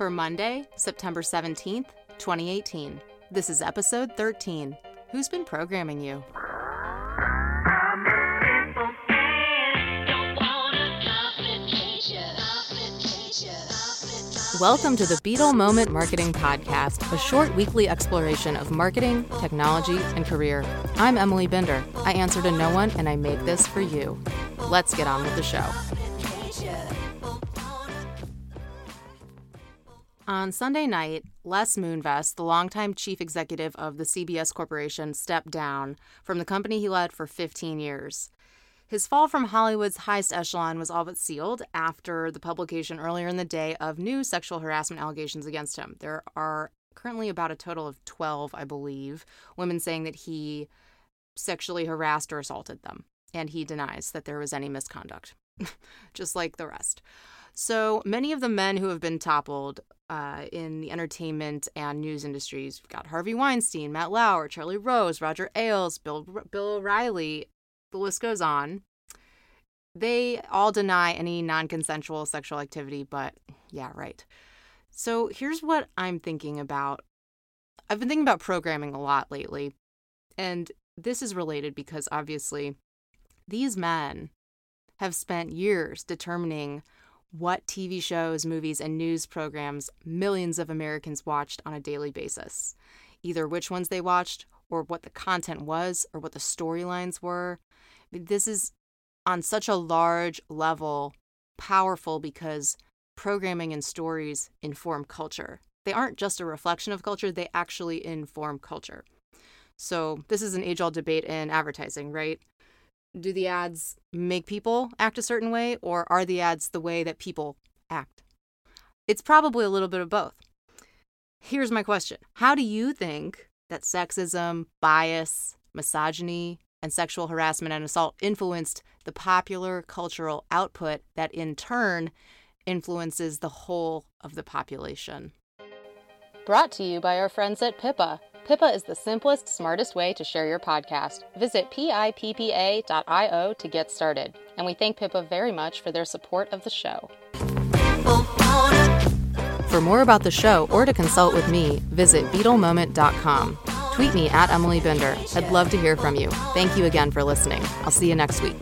for Monday, September 17th, 2018. This is episode 13. Who's been programming you? Welcome to the Beetle Moment Marketing Podcast, a short weekly exploration of marketing, technology, and career. I'm Emily Binder. I answer to no one, and I make this for you. Let's get on with the show. On Sunday night, Les Moonves, the longtime chief executive of the CBS Corporation, stepped down from the company he led for 15 years. His fall from Hollywood's highest echelon was all but sealed after the publication earlier in the day of new sexual harassment allegations against him. There are currently about a total of 12, I believe, women saying that he sexually harassed or assaulted them, and he denies that there was any misconduct, just like the rest. So many of the men who have been toppled uh, in the entertainment and news industries, we've got Harvey Weinstein, Matt Lauer, Charlie Rose, Roger Ailes, Bill Bill O'Reilly. The list goes on. They all deny any non-consensual sexual activity, but yeah, right. So here's what I'm thinking about. I've been thinking about programming a lot lately, and this is related because obviously these men have spent years determining what TV shows, movies, and news programs millions of Americans watched on a daily basis. Either which ones they watched, or what the content was, or what the storylines were. This is on such a large level powerful because programming and stories inform culture. They aren't just a reflection of culture, they actually inform culture. So, this is an age old debate in advertising, right? Do the ads make people act a certain way or are the ads the way that people act? It's probably a little bit of both. Here's my question How do you think that sexism, bias, misogyny, and sexual harassment and assault influenced the popular cultural output that in turn influences the whole of the population? Brought to you by our friends at Pippa. Pippa is the simplest, smartest way to share your podcast. Visit pippa.io to get started. And we thank Pippa very much for their support of the show. For more about the show or to consult with me, visit BeetleMoment.com. Tweet me at Emily Binder. I'd love to hear from you. Thank you again for listening. I'll see you next week.